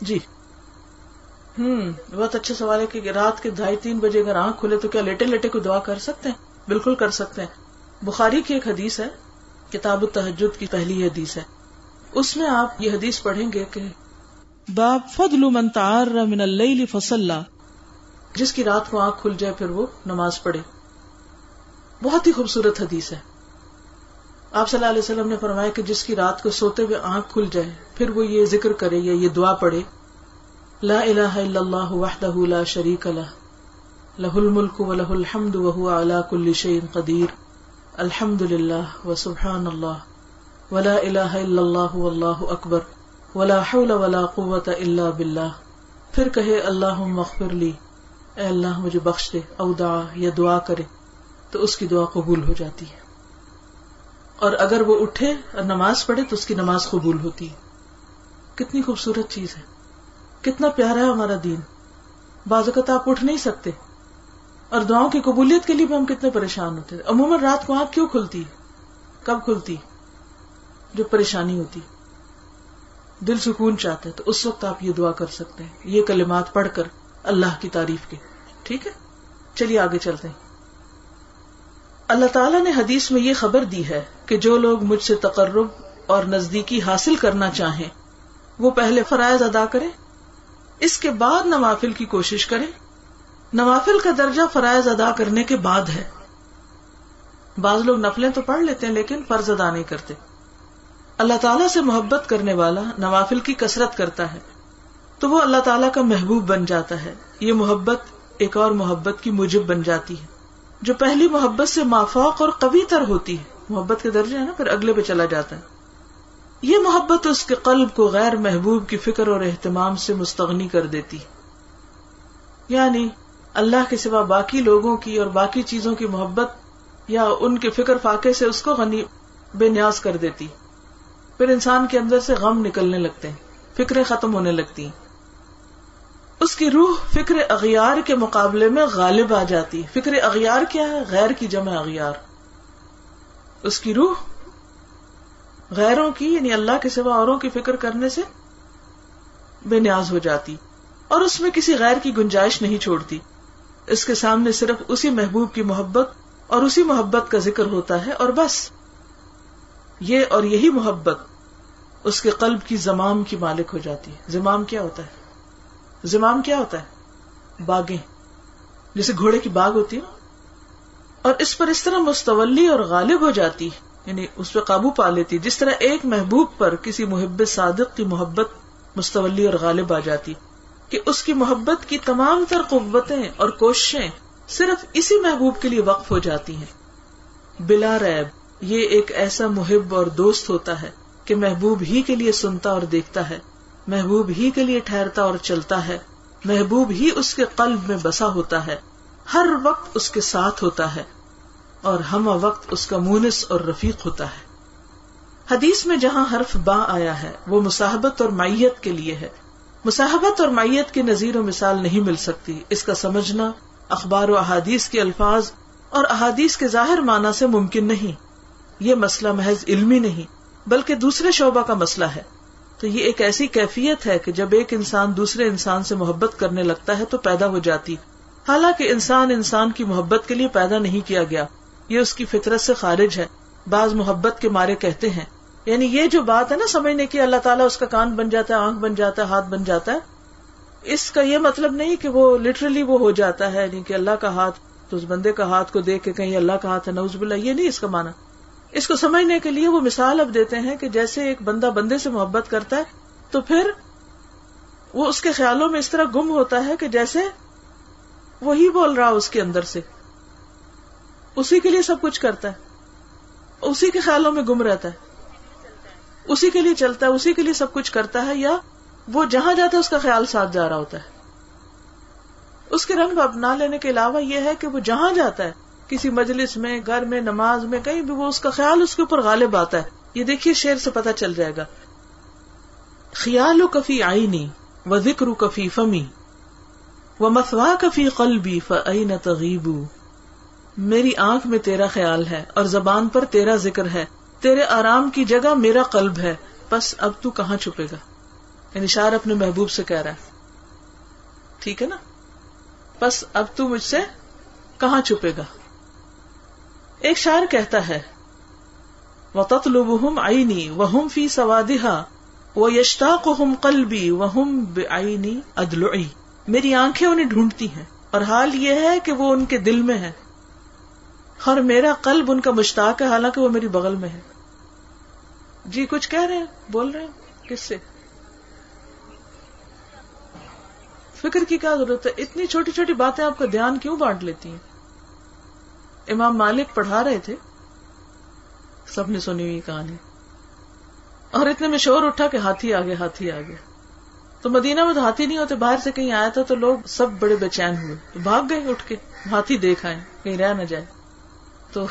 جی۔ ہوں بہت اچھا سوال ہے کہ رات کے ڈھائی تین بجے اگر آنکھ کھلے تو کیا لیٹے لیٹے کو دعا کر سکتے ہیں؟ بالکل کر سکتے ہیں۔ بخاری کی ایک حدیث ہے کتاب التحجد کی پہلی حدیث ہے۔ اس میں آپ یہ حدیث پڑھیں گے کہ باب فضل من تعار من اللیل فصلى جس کی رات کو آنکھ کھل جائے پھر وہ نماز پڑھے۔ بہت ہی خوبصورت حدیث ہے۔ آپ صلی اللہ علیہ وسلم نے فرمایا کہ جس کی رات کو سوتے ہوئے آنکھ کھل جائے پھر وہ یہ ذکر کرے یا یہ دعا پڑھے، لا الہ الا اللہ وحدہ لا شریک لہ لہ الملک و لہ الحمد وهو على كل شيء قدیر الحمد للہ و سبحان اللہ ولا الہ الا اللہ واللہ اکبر ولا حول ولا قوة الا باللہ۔ پھر کہے اللہ مغفر لی، اے اللہ مجھے بخش دے، او دعا یا دعا کرے، تو اس کی دعا قبول ہو جاتی ہے۔ اور اگر وہ اٹھے اور نماز پڑھے، تو اس کی نماز قبول ہوتی ہے۔ کتنی خوبصورت چیز ہے۔ کتنا پیارا ہے ہمارا دین۔ بعض اوقات آپ اٹھ نہیں سکتے۔ اور دعاؤں کی قبولیت کے لیے بھی ہم کتنے پریشان ہوتے ہیں۔ عموماً رات کو آنکھ کیوں کھلتی کب کھلتی جو پریشانی ہوتی دل سکون چاہتے ہے تو اس وقت آپ یہ دعا کر سکتے ہیں۔ یہ کلمات پڑھ کر اللہ کی تعریف کے۔ ٹھیک ہے؟ چلیے آگے چلتے ہیں۔ اللہ تعالیٰ نے حدیث میں یہ خبر دی ہے کہ جو لوگ مجھ سے تقرب اور نزدیکی حاصل کرنا چاہیں وہ پہلے فرائض ادا کرے، اس کے بعد نوافل کی کوشش کرے۔ نوافل کا درجہ فرائض ادا کرنے کے بعد ہے۔ بعض لوگ نفلیں تو پڑھ لیتے ہیں لیکن فرض ادا نہیں کرتے۔ اللہ تعالیٰ سے محبت کرنے والا نوافل کی کثرت کرتا ہے۔ تو وہ اللہ تعالیٰ کا محبوب بن جاتا ہے۔ یہ محبت ایک اور محبت کی موجب بن جاتی ہے۔ جو پہلی محبت سے مافوق اور قوی تر ہوتی ہے۔ محبت کے درجے ہے نا، پھر اگلے پہ چلا جاتا ہے۔ یہ محبت اس کے قلب کو غیر محبوب کی فکر اور اہتمام سے مستغنی کر دیتی۔ یعنی اللہ کے سوا باقی لوگوں کی اور باقی چیزوں کی محبت یا ان کے فکر فاقے سے اس کو غنی بے نیاز کر دیتی۔ پھر انسان کے اندر سے غم نکلنے لگتے ہیں، فکریں ختم ہونے لگتی۔ ہیں اس کی روح فکر اغیار کے مقابلے میں غالب آ جاتی۔ فکر اغیار کیا ہے؟ غیر کی جمع اغیار۔ اس کی روح غیروں کی یعنی اللہ کے سوا اوروں کی فکر کرنے سے بے نیاز ہو جاتی اور اس میں کسی غیر کی گنجائش نہیں چھوڑتی۔ اس کے سامنے صرف اسی محبوب کی محبت اور اسی محبت کا ذکر ہوتا ہے اور بس۔ یہ اور یہی محبت اس کے قلب کی زمام کی مالک ہو جاتی ہے۔ زمام کیا ہوتا ہے؟ زمام کیا ہوتا ہے؟ باغیں۔ جیسے گھوڑے کی باغ ہوتی ہے اور اس پر اس طرح مستولی اور غالب ہو جاتی یعنی اس پہ قابو پا لیتی۔ جس طرح ایک محبوب پر کسی محب صادق کی محبت مستولی اور غالب آ جاتی، کہ اس کی محبت کی تمام تر قوتیں اور کوششیں صرف اسی محبوب کے لیے وقف ہو جاتی ہیں۔ بلا ریب، یہ ایک ایسا محب اور دوست ہوتا ہے کہ محبوب ہی کے لیے سنتا اور دیکھتا ہے، محبوب ہی کے لیے ٹھہرتا اور چلتا ہے، محبوب ہی اس کے قلب میں بسا ہوتا ہے، ہر وقت اس کے ساتھ ہوتا ہے۔ اور ہم وقت اس کا مونس اور رفیق ہوتا ہے۔ حدیث میں جہاں حرف با آیا ہے، وہ مساحبت اور مائیت کے لیے ہے۔ مساحبت اور مائیت کی نظیر و مثال نہیں مل سکتی۔ اس کا سمجھنا، اخبار و احادیث کے الفاظ اور احادیث کے ظاہر معنی سے ممکن نہیں۔ یہ مسئلہ محض علمی نہیں، بلکہ دوسرے شعبہ کا مسئلہ ہے۔ تو یہ ایک ایسی کیفیت ہے کہ جب ایک انسان دوسرے انسان سے محبت کرنے لگتا ہے تو پیدا ہو جاتی۔ حالانکہ انسان انسان کی محبت کے لیے پیدا نہیں کیا گیا۔ یہ اس کی فطرت سے خارج ہے۔ بعض محبت کے مارے کہتے ہیں۔ یعنی یہ جو بات ہے نا سمجھنے کی، اللہ تعالیٰ اس کا کان بن جاتا ہے، آنکھ بن جاتا ہے، ہاتھ بن جاتا ہے۔ اس کا یہ مطلب نہیں کہ وہ لٹرلی وہ ہو جاتا ہے یعنی کہ اللہ کا ہاتھ، تو اس بندے کا ہاتھ کو دیکھ کے کہیں اللہ کا ہاتھ ہے نوز بلا یہ نہیں اس کا مانا اس کو سمجھنے کے لیے وہ مثال اب دیتے ہیں کہ جیسے ایک بندہ بندے سے محبت کرتا ہے، تو پھر وہ اس کے خیالوں میں اس طرح گم ہوتا ہے کہ جیسے وہی بول رہا اس کے اندر سے۔ اسی کے لیے سب کچھ کرتا ہے۔ اسی کے خیالوں میں گم رہتا ہے۔ اسی کے لیے چلتا ہے، اسی کے لیے سب کچھ کرتا ہے، یا وہ جہاں جاتا ہے، اس کا خیال ساتھ جا رہا ہوتا ہے۔ اس کے رنگ اپنا لینے کے علاوہ یہ ہے کہ وہ جہاں جاتا ہے، کسی مجلس میں، گھر میں، نماز میں، کہیں بھی، وہ اس کا خیال اس کے اوپر غالب آتا ہے۔ یہ دیکھیے شیر سے پتا چل جائے گا۔ خیال و کفی آئینی و ذکر کفی فمی و مسوا کفی قلبی فعین تغیب میری آنکھ میں تیرا خیال ہے اور زبان پر تیرا ذکر ہے۔ تیرے آرام کی جگہ میرا قلب ہے۔ بس اب تو کہاں چھپے گا؟ یعنی شاعر اپنے محبوب سے کہہ رہا ہے۔ ٹھیک ہے نا؟ بس اب تو مجھ سے کہاں چھپے گا؟ ایک شاعر کہتا ہے وہ تتلوم آئینی وہ فی سوادہ وہ یشتاق ہم قلبی وہ آئینی میری آنکھیں انہیں ڈھونڈتی ہیں اور حال یہ ہے کہ وہ ان کے دل میں ہے اور میرا قلب ان کا مشتاق ہے، حالانکہ وہ میری بغل میں ہے۔ جی کچھ کہہ رہے ہیں؟ بول رہے ہیں؟ کس سے؟ فکر کی کیا ضرورت ہے؟ اتنی چھوٹی چھوٹی باتیں آپ کا دھیان کیوں بانٹ لیتی ہیں؟ امام مالک پڑھا رہے تھے؟ سب نے سنی ہوئی کہانی۔ اور اتنے میں شور اٹھا کہ ہاتھی آگے ہاتھی آگے۔ تو مدینہ میں تو ہاتھی نہیں ہوتے، باہر سے کہیں آیا تھا تو لوگ سب بڑے بے چین ہوئے۔ تو بھاگ گئے اٹھ کے، ہاتھی دیکھ آئے، کہیں رہ نہ جائے۔ تو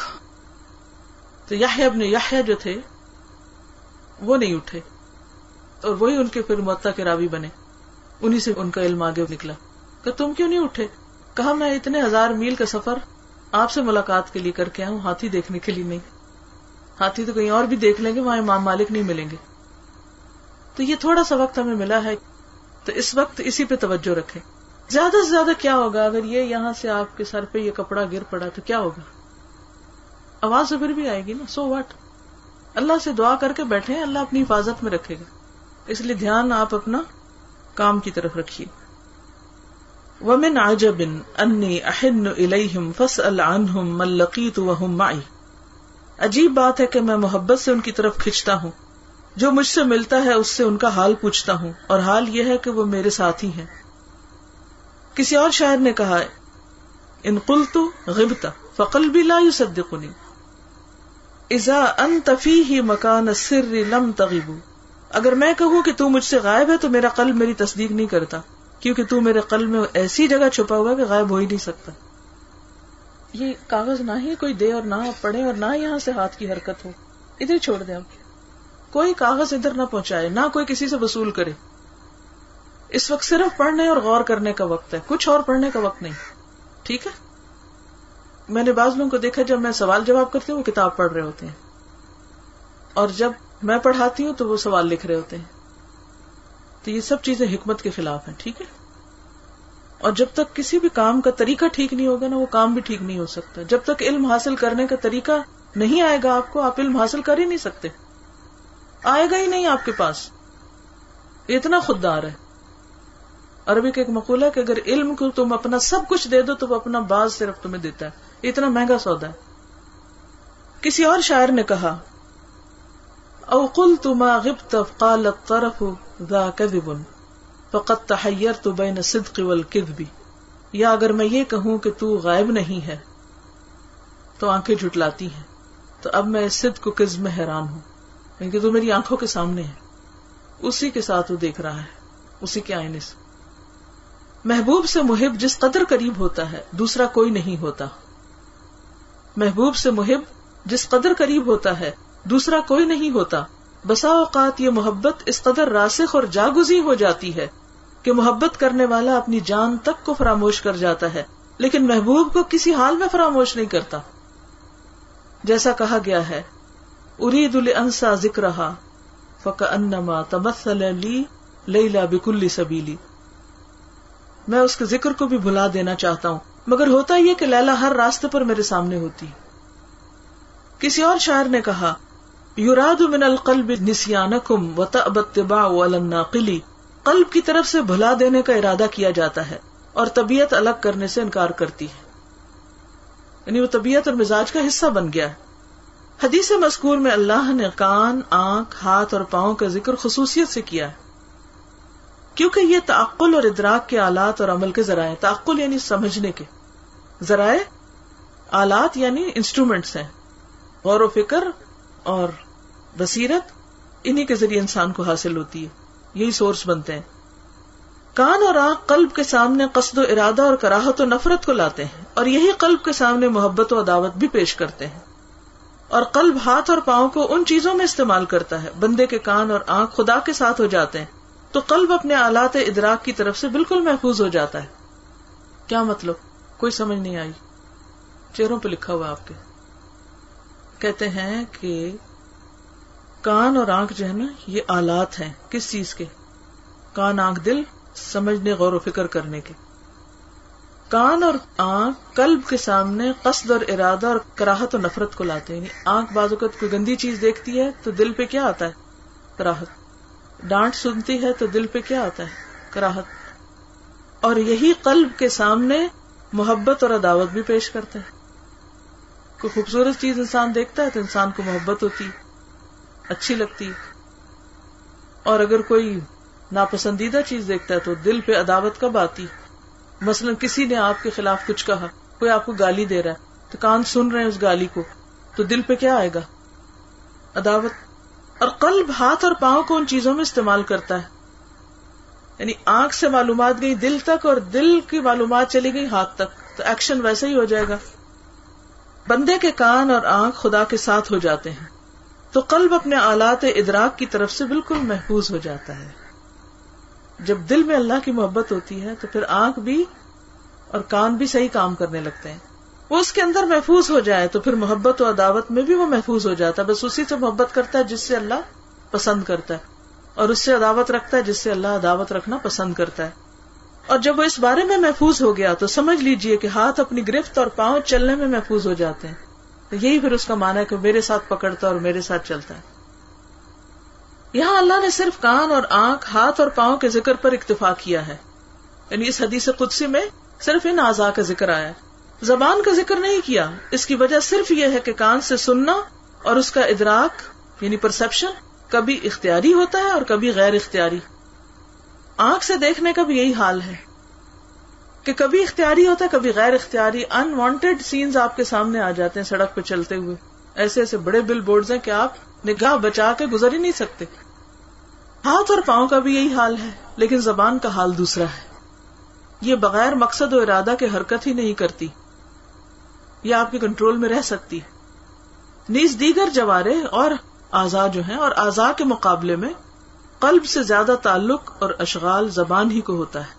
تو ابن یاہیا جو تھے، وہ نہیں اٹھے اور وہی ان کے پھر متا کے راوی بنے۔ انہیں سے ان کا علم آگے نکلا۔ کہ تم کیوں نہیں اٹھے؟ کہا میں اتنے ہزار میل کا سفر آپ سے ملاقات کے لیے کر کے آؤں ہاتھی دیکھنے کے لیے نہیں۔ ہاتھی تو کہیں اور بھی دیکھ لیں گے، وہاں امام مالک نہیں ملیں گے۔ تو یہ تھوڑا سا وقت ہمیں ملا ہے، تو اس وقت اسی پہ توجہ رکھے زیادہ سے زیادہ کیا ہوگا؟ اگر یہ یہاں سے آپ کے سر پہ یہ کپڑا گر پڑا تو کیا ہوگا؟ آواز پھر بھی آئے گی نا سو واٹ اللہ سے دعا کر کے بیٹھے اللہ اپنی حفاظت میں رکھے گا۔ اس لیے دھیان آپ اپنا کام کی طرف رکھیے۔ ومن عجب انی احن الیہم فسأل عنہم من لقیت وهم معی عجیب بات ہے کہ میں محبت سے ان کی طرف کھچتا ہوں۔ جو مجھ سے ملتا ہے، اس سے ان کا حال پوچھتا ہوں۔ اور حال یہ ہے کہ وہ میرے ساتھی ہیں۔ کسی اور شاعر نے کہا ان قلت غبت فقلبی لا يصدقنی اذا انت فیہ مکان السر لم تغبو اگر میں کہوں کہ تو مجھ سے غائب ہے تو میرا قلب میری تصدیق نہیں کرتا، کیونکہ تو میرے قلب میں ایسی جگہ چھپا ہوا کہ غائب ہو ہی نہیں سکتا۔ یہ کاغذ نہ ہی کوئی دے اور نہ پڑھے اور نہ یہاں سے ہاتھ کی حرکت ہو۔ ادھر چھوڑ دیں آپ۔ کوئی کاغذ ادھر نہ پہنچائے، نہ کوئی کسی سے وصول کرے۔ اس وقت صرف پڑھنے اور غور کرنے کا وقت ہے، کچھ اور پڑھنے کا وقت نہیں۔ ٹھیک ہے؟ میں نے بعض لوگوں کو دیکھا جب میں سوال جواب کرتی ہوں، وہ کتاب پڑھ رہے ہوتے ہیں۔ اور جب میں پڑھاتی ہوں تو وہ سوال لکھ رہے ہوتے ہیں۔ تو یہ سب چیزیں حکمت کے خلاف ہیں، ٹھیک ہے؟ اور جب تک کسی بھی کام کا طریقہ ٹھیک نہیں ہوگا نا، وہ کام بھی ٹھیک نہیں ہو سکتا۔ جب تک علم حاصل کرنے کا طریقہ نہیں آئے گا آپ کو، آپ علم حاصل کر ہی نہیں سکتے۔ آئے گا ہی نہیں آپ کے پاس۔ اتنا خوددار ہے۔ عربی کا ایک مقولہ کہ اگر علم کو تم اپنا سب کچھ دے دو تو وہ اپنا باز صرف تمہیں دیتا ہے۔ اتنا مہنگا سودا ہے۔ کسی اور شاعر نے کہا، او قلت ما غبت قال الطرف ذا كذب فقد تحيرت بين الصدق والكذب یا اگر میں یہ کہوں کہ تو غائب نہیں ہے، تو آنکھیں جھٹلاتی ہیں۔ تو اب میں صدق کو کذب میں حیران ہوں۔ یعنی کیونکہ تو میری آنکھوں کے سامنے ہے۔ اسی کے ساتھ وہ دیکھ رہا ہے، اسی کے آئینے سے۔ محبوب سے محب جس قدر قریب ہوتا ہے، دوسرا کوئی نہیں ہوتا۔ محبوب سے محب جس قدر قریب ہوتا ہے، دوسرا کوئی نہیں ہوتا۔ بسا اوقات یہ محبت اس قدر راسخ اور جاگزی ہو جاتی ہے کہ محبت کرنے والا اپنی جان تک کو فراموش کر جاتا ہے، لیکن محبوب کو کسی حال میں فراموش نہیں کرتا۔ جیسا کہا گیا ہے، ارید الانسا ذکر فک انما تمثل لی لیلا بکلی سبیلی۔ میں اس کے ذکر کو بھی بھلا دینا چاہتا ہوں۔ مگر ہوتا یہ کہ لیلا ہر راستے پر میرے سامنے ہوتی۔ کسی اور شاعر نے کہا یوراد من القلب نسیانکم وتأبتباع والناقلی قلب کی طرف سے بھلا دینے کا ارادہ کیا جاتا ہے اور طبیعت الگ کرنے سے انکار کرتی ہے۔ یعنی وہ طبیعت اور مزاج کا حصہ بن گیا ہے۔ حدیث مذکور میں اللہ نے کان، آنکھ، ہاتھ اور پاؤں کا ذکر خصوصیت سے کیا ہے۔ کیونکہ یہ تعقل اور ادراک کے آلات اور عمل کے ذرائع، تعقل یعنی سمجھنے کے ذرائع، آلات یعنی انسٹرومینٹس ہیں۔ غور و فکر اور بصیرت انہی کے ذریعے انسان کو حاصل ہوتی ہے۔ یہی سورس بنتے ہیں۔ کان اور آنکھ قلب کے سامنے قصد و ارادہ اور کراہت و نفرت کو لاتے ہیں اور یہی قلب کے سامنے محبت و عداوت بھی پیش کرتے ہیں۔ اور قلب ہاتھ اور پاؤں کو ان چیزوں میں استعمال کرتا ہے۔ بندے کے کان اور آنکھ خدا کے ساتھ ہو جاتے ہیں۔ تو قلب اپنے آلات ادراک کی طرف سے بالکل محفوظ ہو جاتا ہے۔ کیا مطلب؟ کوئی سمجھ نہیں آئی۔ چہروں پہ لکھا ہوا آپ کے۔ کہتے ہیں کہ کان اور آنکھ جو ہے نا، یہ آلات ہیں۔ کس چیز کے؟ کان، آنکھ، دل، سمجھنے، غور و فکر کرنے کے۔ کان اور آنکھ قلب کے سامنے قصد اور ارادہ اور کراہت اور نفرت کو لاتے ہیں۔ یعنی آنکھ بعض اوقات کوئی گندی چیز دیکھتی ہے تو دل پہ کیا آتا ہے؟ کراہت۔ ڈانٹ سنتی ہے تو دل پہ کیا آتا ہے؟ کراہت۔ اور یہی قلب کے سامنے محبت اور عداوت بھی پیش کرتا ہے کوئی خوبصورت چیز انسان دیکھتا ہے تو انسان کو محبت ہوتی، اچھی لگتی۔ اور اگر کوئی ناپسندیدہ چیز دیکھتا ہے تو دل پہ عداوت کب آتی؟ مثلا کسی نے آپ کے خلاف کچھ کہا، کوئی آپ کو گالی دے رہا ہے تو کان سن رہے ہیں اس گالی کو، تو دل پہ کیا آئے گا؟ عداوت۔ اور قلب، ہاتھ اور پاؤں کو ان چیزوں میں استعمال کرتا ہے۔ یعنی آنکھ سے معلومات گئی، دل تک، اور دل کی معلومات چلی گئی ہاتھ تک۔ تو ایکشن ویسے ہی ہو جائے گا۔ بندے کے کان اور آنکھ خدا کے ساتھ ہو جاتے ہیں۔ تو قلب اپنے آلات ادراک کی طرف سے بالکل محفوظ ہو جاتا ہے۔ جب دل میں اللہ کی محبت ہوتی ہے، تو پھر آنکھ بھی اور کان بھی صحیح کام کرنے لگتے ہیں۔ وہ اس کے اندر محفوظ ہو جائے تو پھر محبت و عداوت میں بھی وہ محفوظ ہو جاتا ہے۔ بس اسی سے محبت کرتا ہے جس سے اللہ پسند کرتا ہے اور اس سے عداوت رکھتا ہے جس سے اللہ عداوت رکھنا پسند کرتا ہے۔ اور جب وہ اس بارے میں محفوظ ہو گیا تو سمجھ لیجیے کہ ہاتھ اپنی گرفت اور پاؤں چلنے میں محفوظ ہو جاتے ہیں۔ تو یہی پھر اس کا مانا ہے کہ میرے ساتھ پکڑتا اور میرے ساتھ چلتا ہے۔ یہاں اللہ نے صرف کان اور آنکھ، ہاتھ اور پاؤں کے ذکر پر اکتفا کیا ہے۔ یعنی اس حدیث قدسی میں صرف ان اعضاء کا ذکر آیا ہے۔ زبان کا ذکر نہیں کیا۔ اس کی وجہ صرف یہ ہے کہ کان سے سننا اور اس کا ادراک یعنی پرسپشن کبھی اختیاری ہوتا ہے اور کبھی غیر اختیاری۔ آنکھ سے دیکھنے کا بھی یہی حال ہے کہ کبھی اختیاری ہوتا ہے، کبھی غیر اختیاری۔ انوانٹیڈ سینز آپ کے سامنے آ جاتے ہیں سڑک پہ چلتے ہوئے۔ ایسے ایسے بڑے بل بورڈ ہیں کہ آپ نگاہ بچا کے گزر ہی نہیں سکتے۔ ہاتھ اور پاؤں کا بھی یہی حال ہے، لیکن زبان کا حال دوسرا ہے۔ یہ بغیر مقصد و ارادہ کے حرکت ہی نہیں کرتی۔ یہ آپ کے کنٹرول میں رہ سکتی ہے۔ نیز دیگر جوارے اور آزا جو ہیں اور آزا کے مقابلے میں قلب سے زیادہ تعلق اور اشغال زبان ہی کو ہوتا ہے۔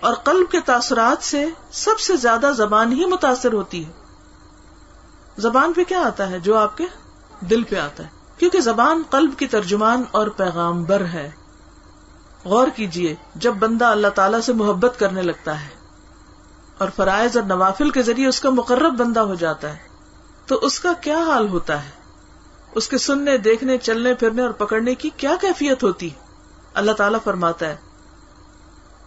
اور قلب کے تاثرات سے سب سے زیادہ زبان ہی متاثر ہوتی ہے۔ زبان پہ کیا آتا ہے جو آپ کے دل پہ آتا ہے؟ کیونکہ زبان قلب کی ترجمان اور پیغام بر ہے۔ غور کیجیے، جب بندہ اللہ تعالی سے محبت کرنے لگتا ہے اور فرائض اور نوافل کے ذریعے اس کا مقرب بندہ ہو جاتا ہے۔ تو اس کا کیا حال ہوتا ہے؟ اس کے سننے، دیکھنے، چلنے، پھرنے اور پکڑنے کی کیا کیفیت ہوتی؟ اللہ تعالیٰ فرماتا ہے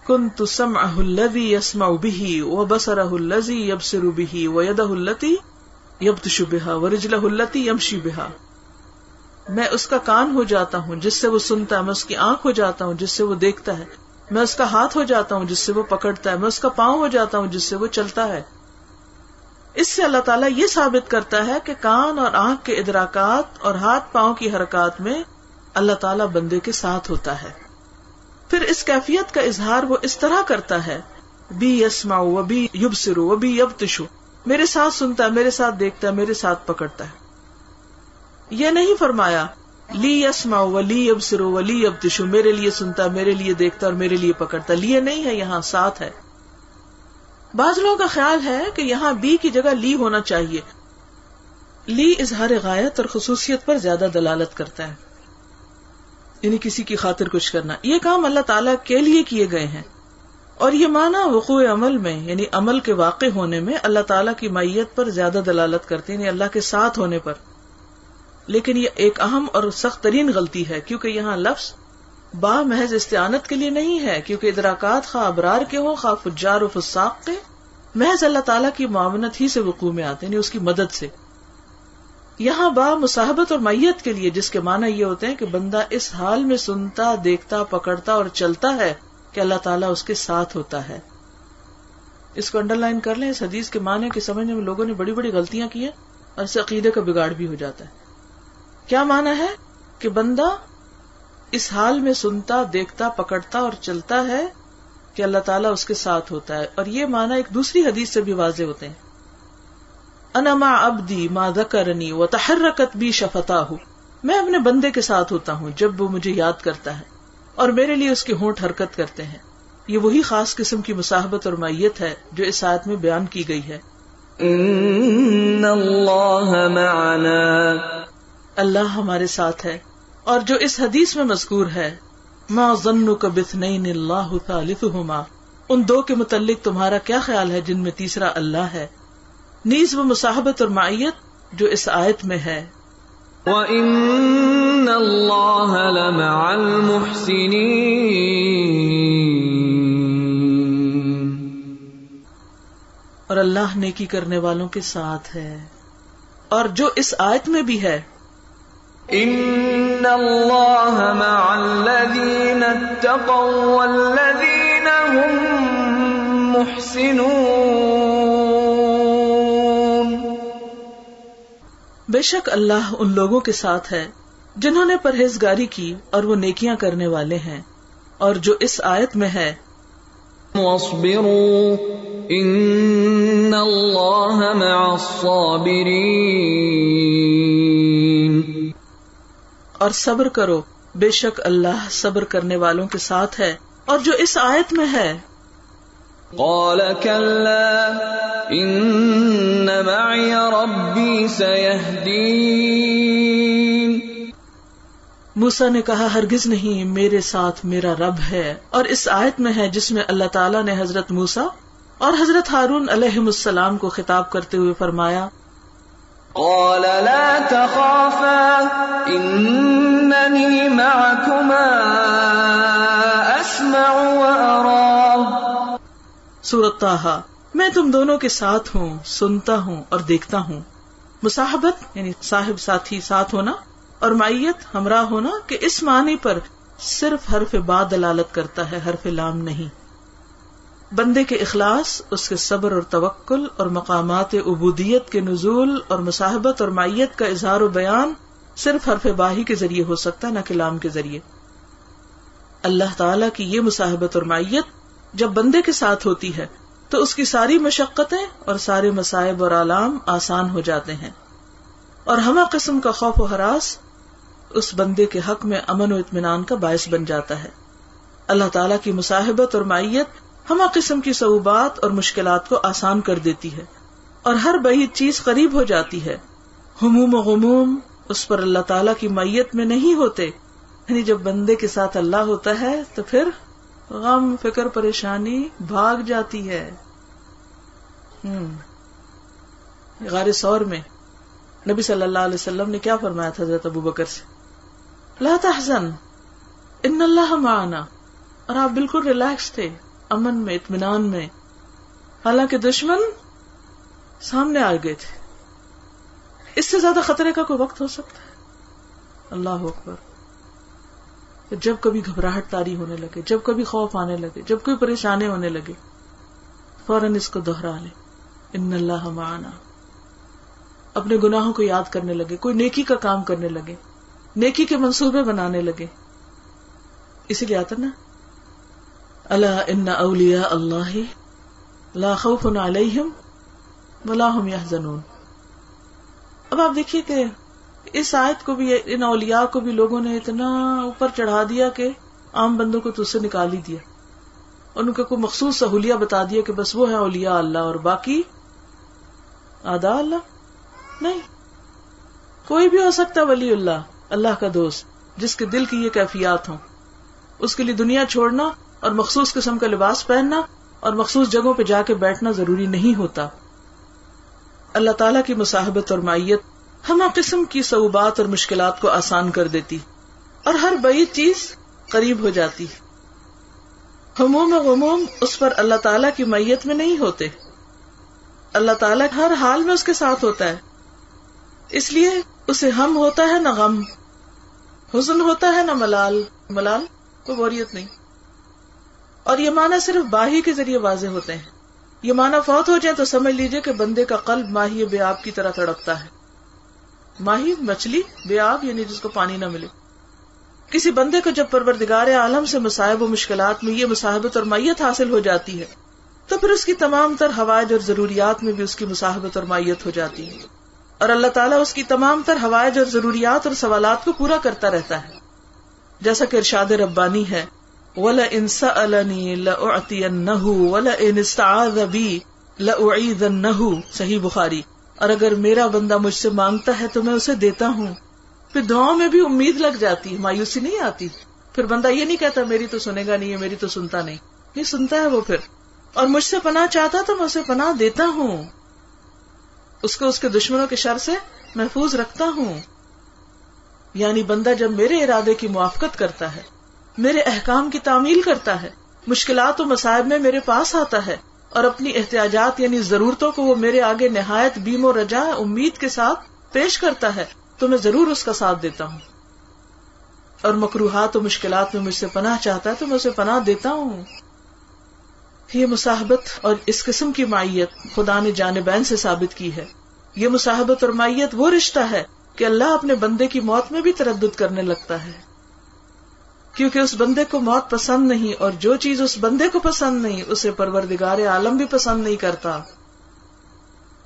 کن تسم الدی یسما بھی و بسر الزی یب سرو بھی و ید التی یب تشبہ و رجل التی یمشی بہا۔ میں اس کا کان ہو جاتا ہوں، جس سے وہ سنتا ہے، میں اس کی آنکھ ہو جاتا ہوں، جس سے وہ دیکھتا ہے۔ میں اس کا ہاتھ ہو جاتا ہوں جس سے وہ پکڑتا ہے، میں اس کا پاؤں ہو جاتا ہوں جس سے وہ چلتا ہے۔ اس سے اللہ تعالیٰ یہ ثابت کرتا ہے کہ کان اور آنکھ کے ادراکات اور ہاتھ پاؤں کی حرکات میں اللہ تعالیٰ بندے کے ساتھ ہوتا ہے۔ پھر اس کیفیت کا اظہار وہ اس طرح کرتا ہے، بی یسما و بی یوب سرو و بی یب تشو میرے ساتھ سنتا ہے، میرے ساتھ دیکھتا ہے، میرے ساتھ پکڑتا ہے۔ یہ نہیں فرمایا لی یسما و لی یب سرو و لی یب تشو میرے لیے سنتا، میرے لیے دیکھتا اور میرے لیے پکڑتا۔ لیے نہیں ہے، یہاں ساتھ ہے۔ بعض لوگوں کا خیال ہے کہ یہاں بی کی جگہ لی ہونا چاہیے۔ لی اظہار غایت اور خصوصیت پر زیادہ دلالت کرتا ہے۔ یعنی کسی کی خاطر کچھ کرنا۔ یہ کام اللہ تعالی کے لیے کیے گئے ہیں۔ اور یہ مانا وقوع عمل میں یعنی عمل کے واقع ہونے میں اللہ تعالیٰ کی میت پر زیادہ دلالت کرتے ہیں یعنی اللہ کے ساتھ ہونے پر۔ لیکن یہ ایک اہم اور سخت ترین غلطی ہے، کیونکہ یہاں لفظ با محض استعانت کے لیے نہیں ہے، کیونکہ ادراکات خواہ ابرار کے ہوں، خواہ فجار و فساق کے، محض اللہ تعالیٰ کی معاونت ہی سے وقوع میں آتے ہیں یعنی اس کی مدد سے۔ یہاں با مصاحبت اور میت کے لیے، جس کے معنی یہ ہوتے ہیں کہ بندہ اس حال میں سنتا، دیکھتا، پکڑتا اور چلتا ہے کہ اللہ تعالیٰ اس کے ساتھ ہوتا ہے۔ اس کو انڈر لائن کر لیں، اس حدیث کے معنی کے سمجھنے میں لوگوں نے بڑی بڑی غلطیاں کی ہیں اور اس عقیدے کا بگاڑ بھی ہو جاتا ہے۔ کیا مانا ہے کہ بندہ اس حال میں سنتا، دیکھتا، پکڑتا اور چلتا ہے کہ اللہ تعالیٰ اس کے ساتھ ہوتا ہے؟ اور یہ مانا ایک دوسری حدیث سے بھی واضح ہوتے ہیں۔ انما ابدی ما ذکرنی و تحرکت بھی شفتا ہوں میں اپنے بندے کے ساتھ ہوتا ہوں جب وہ مجھے یاد کرتا ہے اور میرے لیے اس کی ہونٹ حرکت کرتے ہیں۔ یہ وہی خاص قسم کی مصاحبت اور میت ہے جو اس آیت میں بیان کی گئی ہے۔ ان اللہ معنا۔ اللہ ہمارے ساتھ ہے اور جو اس حدیث میں مذکور ہے ما ظنک بثنین اللہ ثالثہما ان دو کے متعلق تمہارا کیا خیال ہے جن میں تیسرا اللہ ہے؟ نیز وہ مصاحبت اور معیت جو اس آیت میں ہے۔ وَإِنَّ اللَّهَ لَمَعَ الْمُحْسِنِينَ۔ اور اللہ نیکی کرنے والوں کے ساتھ ہے۔ اور جو اس آیت میں بھی ہے ان اللہ مع الذین اتقوا والذین هم محسنون بے شک اللہ ان لوگوں کے ساتھ ہے جنہوں نے پرہیزگاری کی اور وہ نیکیاں کرنے والے ہیں اور جو اس آیت میں ہے واصبروا ان اللہ مع الصابرین اور صبر کرو۔ بے شک اللہ صبر کرنے والوں کے ساتھ ہے۔ اور جو اس آیت میں ہے۔ قال كلا ان معي ربي سيهدين۔ موسا نے کہا ہرگز نہیں میرے ساتھ میرا رب ہے۔ اور اس آیت میں ہے جس میں اللہ تعالیٰ نے حضرت موسا اور حضرت ہارون علیہ السلام کو خطاب کرتے ہوئے فرمایا قال لا تخافا انني معكما اسمع وارى سورت تاہا میں تم دونوں کے ساتھ ہوں، سنتا ہوں اور دیکھتا ہوں۔ مصاحبت یعنی صاحب ساتھی ساتھ ہونا، اور معیت ہمراہ ہونا، کہ اس معنی پر صرف حرف با دلالت کرتا ہے، حرف لام نہیں۔ بندے کے اخلاص، اس کے صبر اور توکل اور مقامات عبودیت کے نزول اور مصاحبت اور معیت کا اظہار و بیان صرف حرف باہی کے ذریعے ہو سکتا ہے، نہ کہ لام کے ذریعے۔ اللہ تعالی کی یہ مصاحبت اور معیت جب بندے کے ساتھ ہوتی ہے، تو اس کی ساری مشقتیں اور سارے مسائب اور علام آسان ہو جاتے ہیں۔ اور ہما قسم کا خوف و حراس اس بندے کے حق میں امن و اطمینان کا باعث بن جاتا ہے۔ اللہ تعالیٰ کی مصاحبت اور معیت ہما قسم کی صعوبات اور مشکلات کو آسان کر دیتی ہے اور ہر بعید چیز قریب ہو جاتی ہے۔ ہموم و غموم اس پر اللہ تعالیٰ کی میت میں نہیں ہوتے۔ یعنی جب بندے کے ساتھ اللہ ہوتا ہے تو پھر غم، فکر، پریشانی بھاگ جاتی ہے۔ غار سور میں نبی صلی اللہ علیہ وسلم نے کیا فرمایا تھا حضرت ابو بکر سے؟ لا تحزن، ان اللہ معنا۔ اور آپ بالکل ریلیکس تھے۔ امن میں، اطمینان میں۔ حالانکہ دشمن سامنے آ گئے تھے۔ اس سے زیادہ خطرے کا کوئی وقت ہو سکتا ہے؟ اللہ اکبر۔ جب کبھی گھبراہٹ تاری ہونے لگے، جب کبھی خوف آنے لگے، جب کوئی پریشانی ہونے لگے، فوراً اس کو دوہرا لے ان اللہ معنا۔ اپنے گناہوں کو یاد کرنے لگے، کوئی نیکی کا کام کرنے لگے، نیکی کے منصوبے بنانے لگے۔ اسی لیے آتا نا اللہ ان اولیا اللہ لا خوف علیہم ولا هم يحزنون اب آپ دیکھیے کہ اس آیت کو بھی، ان اولیاء کو بھی لوگوں نے اتنا اوپر چڑھا دیا کہ عام بندوں کو تو اس سے نکال ہی دیا۔ ان کو کوئی مخصوص سہولیہ بتا دیا کہ بس وہ ہے اولیاء اللہ اور باقی آدا اللہ۔ نہیں۔ کوئی بھی ہو سکتا ولی اللہ اللہ کا دوست، جس کے دل کی یہ کیفیات ہوں۔ اس کے لیے دنیا چھوڑنا اور مخصوص قسم کا لباس پہننا اور مخصوص جگہوں پہ جا کے بیٹھنا ضروری نہیں ہوتا۔ اللہ تعالیٰ کی مصاحبت اور معیت ہما قسم کی صعوبات اور مشکلات کو آسان کر دیتی۔ اور ہر بئی چیز قریب ہو جاتی۔ ہموم غموم اس پر اللہ تعالیٰ کی میت میں نہیں ہوتے۔ اللہ تعالیٰ ہر حال میں اس کے ساتھ ہوتا ہے۔ اس لیے اسے ہم ہوتا ہے نہ غم۔ حزن ہوتا ہے نہ ملال۔ ملال کوئی بوریت نہیں۔ اور یہ معنی صرف باہی کے ذریعے واضح ہوتے ہیں۔ یہ معنی فوت ہو جائے تو سمجھ لیجیے کہ بندے کا قلب ماہی بے آب کی طرح تڑپتا ہے۔ ماہی مچھلی، بے آب یعنی جس کو پانی نہ ملے۔ کسی بندے کو جب پروردگار عالم سے مصائب و مشکلات میں یہ مصاحبت اور میت حاصل ہو جاتی ہے، تو پھر اس کی تمام تر ہوائج اور ضروریات میں بھی اس کی مصاحبت اور میت ہو جاتی ہے۔ اور اللہ تعالیٰ اس کی تمام تر ہوائج اور ضروریات اور سوالات کو پورا کرتا رہتا ہے۔ جیسا کہ ارشاد ربانی ہے ولا انسا النی ولا صحیح بخاری. اور اگر میرا بندہ مجھ سے مانگتا ہے تو میں اسے دیتا ہوں. پھر دعاؤں میں بھی امید لگ جاتی ہے مایوسی نہیں آتی. پھر بندہ یہ نہیں کہتا، میری تو سنے گا نہیں ہے میری تو سنتا نہیں. یہ سنتا ہے وہ پھر. اور مجھ سے پناہ چاہتا تو میں اسے پناہ دیتا ہوں. اس کو اس کے دشمنوں کے شر سے محفوظ رکھتا ہوں. یعنی بندہ جب میرے ارادے کی موافقت کرتا ہے میرے احکام کی تعمیل کرتا ہے، مشکلات و مصائب میں میرے پاس آتا ہے اور اپنی احتیاجات یعنی ضرورتوں کو وہ میرے آگے نہایت بیم و رجا امید کے ساتھ پیش کرتا ہے تو میں ضرور اس کا ساتھ دیتا ہوں۔ اور مکروحات و مشکلات میں مجھ سے پناہ چاہتا ہے تو میں اسے پناہ دیتا ہوں۔ یہ مصاحبت اور اس قسم کی مائیت خدا نے جانبین سے ثابت کی ہے۔ یہ مصاحبت اور مائیت وہ رشتہ ہے کہ اللہ اپنے بندے کی موت میں بھی تردد کرنے لگتا ہے۔ کیونکہ اس بندے کو موت پسند نہیں اور جو چیز اس بندے کو پسند نہیں، اسے پروردگار عالم بھی پسند نہیں کرتا۔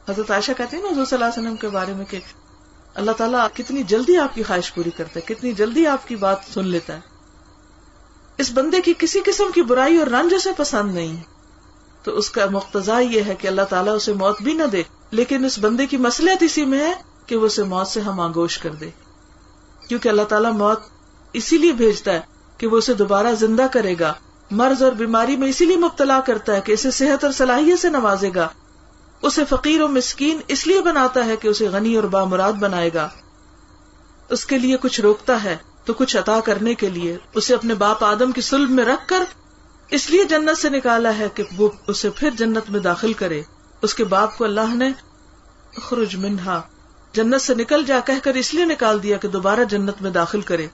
حضرت عائشہ کہتے ہیں نا حضور صلی اللہ علیہ وسلم کے بارے میں کہ اللہ تعالیٰ کتنی جلدی آپ کی خواہش پوری کرتا ہے، کتنی جلدی آپ کی بات سن لیتا ہے۔ اس بندے کی کسی قسم کی برائی اور رنج اسے پسند نہیں۔ تو اس کا مقتضا یہ ہے کہ اللہ تعالیٰ اسے موت بھی نہ دے، لیکن اس بندے کی مسلحت اسی میں ہے کہ وہ اسے موت سے ہم آگوش کر دے۔ کیونکہ اللہ تعالیٰ موت اسی لیے بھیجتا ہے کہ وہ اسے دوبارہ زندہ کرے گا۔ مرض اور بیماری میں اسی لیے مبتلا کرتا ہے کہ اسے صحت اور صلاحیت سے نوازے گا۔ اسے فقیر و مسکین اس لیے بناتا ہے کہ اسے غنی اور بامراد بنائے گا۔ اس کے لیے کچھ روکتا ہے تو کچھ عطا کرنے کے لیے اسے اپنے باپ آدم کی سلب میں رکھ کر اس لیے جنت سے نکالا ہے کہ وہ اسے پھر جنت میں داخل کرے۔ اس کے باپ کو اللہ نے خرج منہا۔ جنت سے نکل جا کہہ کر اس لیے نکال دیا کہ دوبارہ جنت میں داخل کرے۔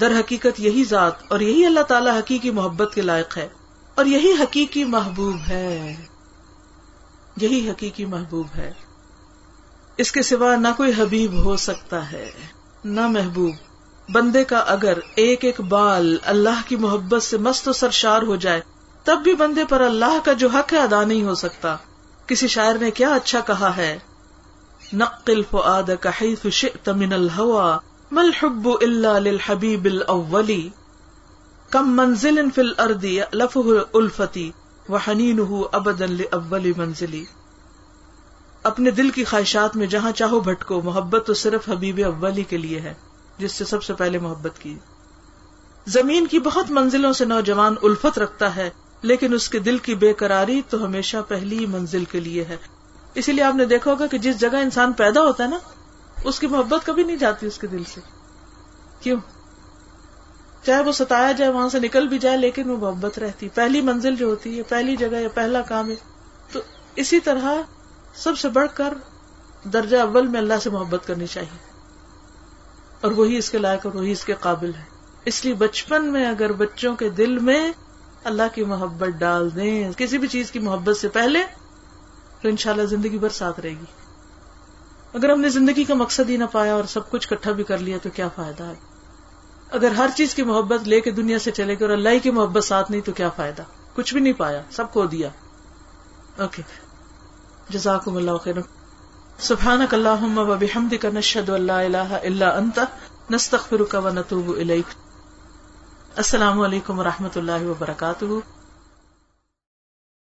در حقیقت یہی ذات اور یہی اللہ تعالیٰ حقیقی محبت کے لائق ہے اور یہی حقیقی محبوب ہے۔ یہی حقیقی محبوب ہے۔ اس کے سوا نہ کوئی حبیب ہو سکتا ہے، نہ محبوب۔ بندے کا اگر ایک ایک بال اللہ کی محبت سے مست و سرشار ہو جائے، تب بھی بندے پر اللہ کا جو حق ہے ادا نہیں ہو سکتا۔ کسی شاعر نے کیا اچھا کہا ہے، نقل فؤادك حيث شئت من الهوى ما الحب الا للحبيب الاولي منزل في الارض يألفه الفتي وحنينه ابدا لاول منزلي اپنے دل کی خواہشات میں جہاں چاہو بھٹکو، محبت تو صرف حبیب اولی کے لیے ہے، جس سے سب سے پہلے محبت کی۔ زمین کی بہت منزلوں سے نوجوان الفت رکھتا ہے، لیکن اس کے دل کی بے قراری تو ہمیشہ پہلی منزل کے لیے ہے۔ اسی لیے آپ نے دیکھا ہوگا کہ جس جگہ انسان پیدا ہوتا ہے نا اس کی محبت کبھی نہیں جاتی اس کے دل سے۔ کیوں؟ چاہے وہ ستایا جائے، وہاں سے نکل بھی جائے، لیکن وہ محبت رہتی۔ پہلی منزل جو ہوتی ہے، پہلی جگہ یا پہلا کام ہے۔ تو اسی طرح سب سے بڑھ کر درجہ اول میں اللہ سے محبت کرنی چاہیے۔ اور وہی اس کے لائق اور وہی اس کے قابل ہے۔ اس لیے بچپن میں اگر بچوں کے دل میں اللہ کی محبت ڈال دیں، کسی بھی چیز کی محبت سے پہلے، تو انشاءاللہ زندگی بھر ساتھ رہے گی۔ اگر ہم نے زندگی کا مقصد ہی نہ پایا اور سب کچھ کٹھا بھی کر لیا تو کیا فائدہ ہے؟ اگر ہر چیز کی محبت لے کے دنیا سے چلے گی اور اللہ کی محبت ساتھ نہیں تو کیا فائدہ؟ کچھ بھی نہیں پایا، سب کو دیا۔ اوکے جزاکم اللہ خیر سبحانک اللہم و بحمدک نشہد اللہ الہ الا انت، نستغفرک و نتوب الیک. السلام علیکم و رحمۃ اللہ وبرکاتہ.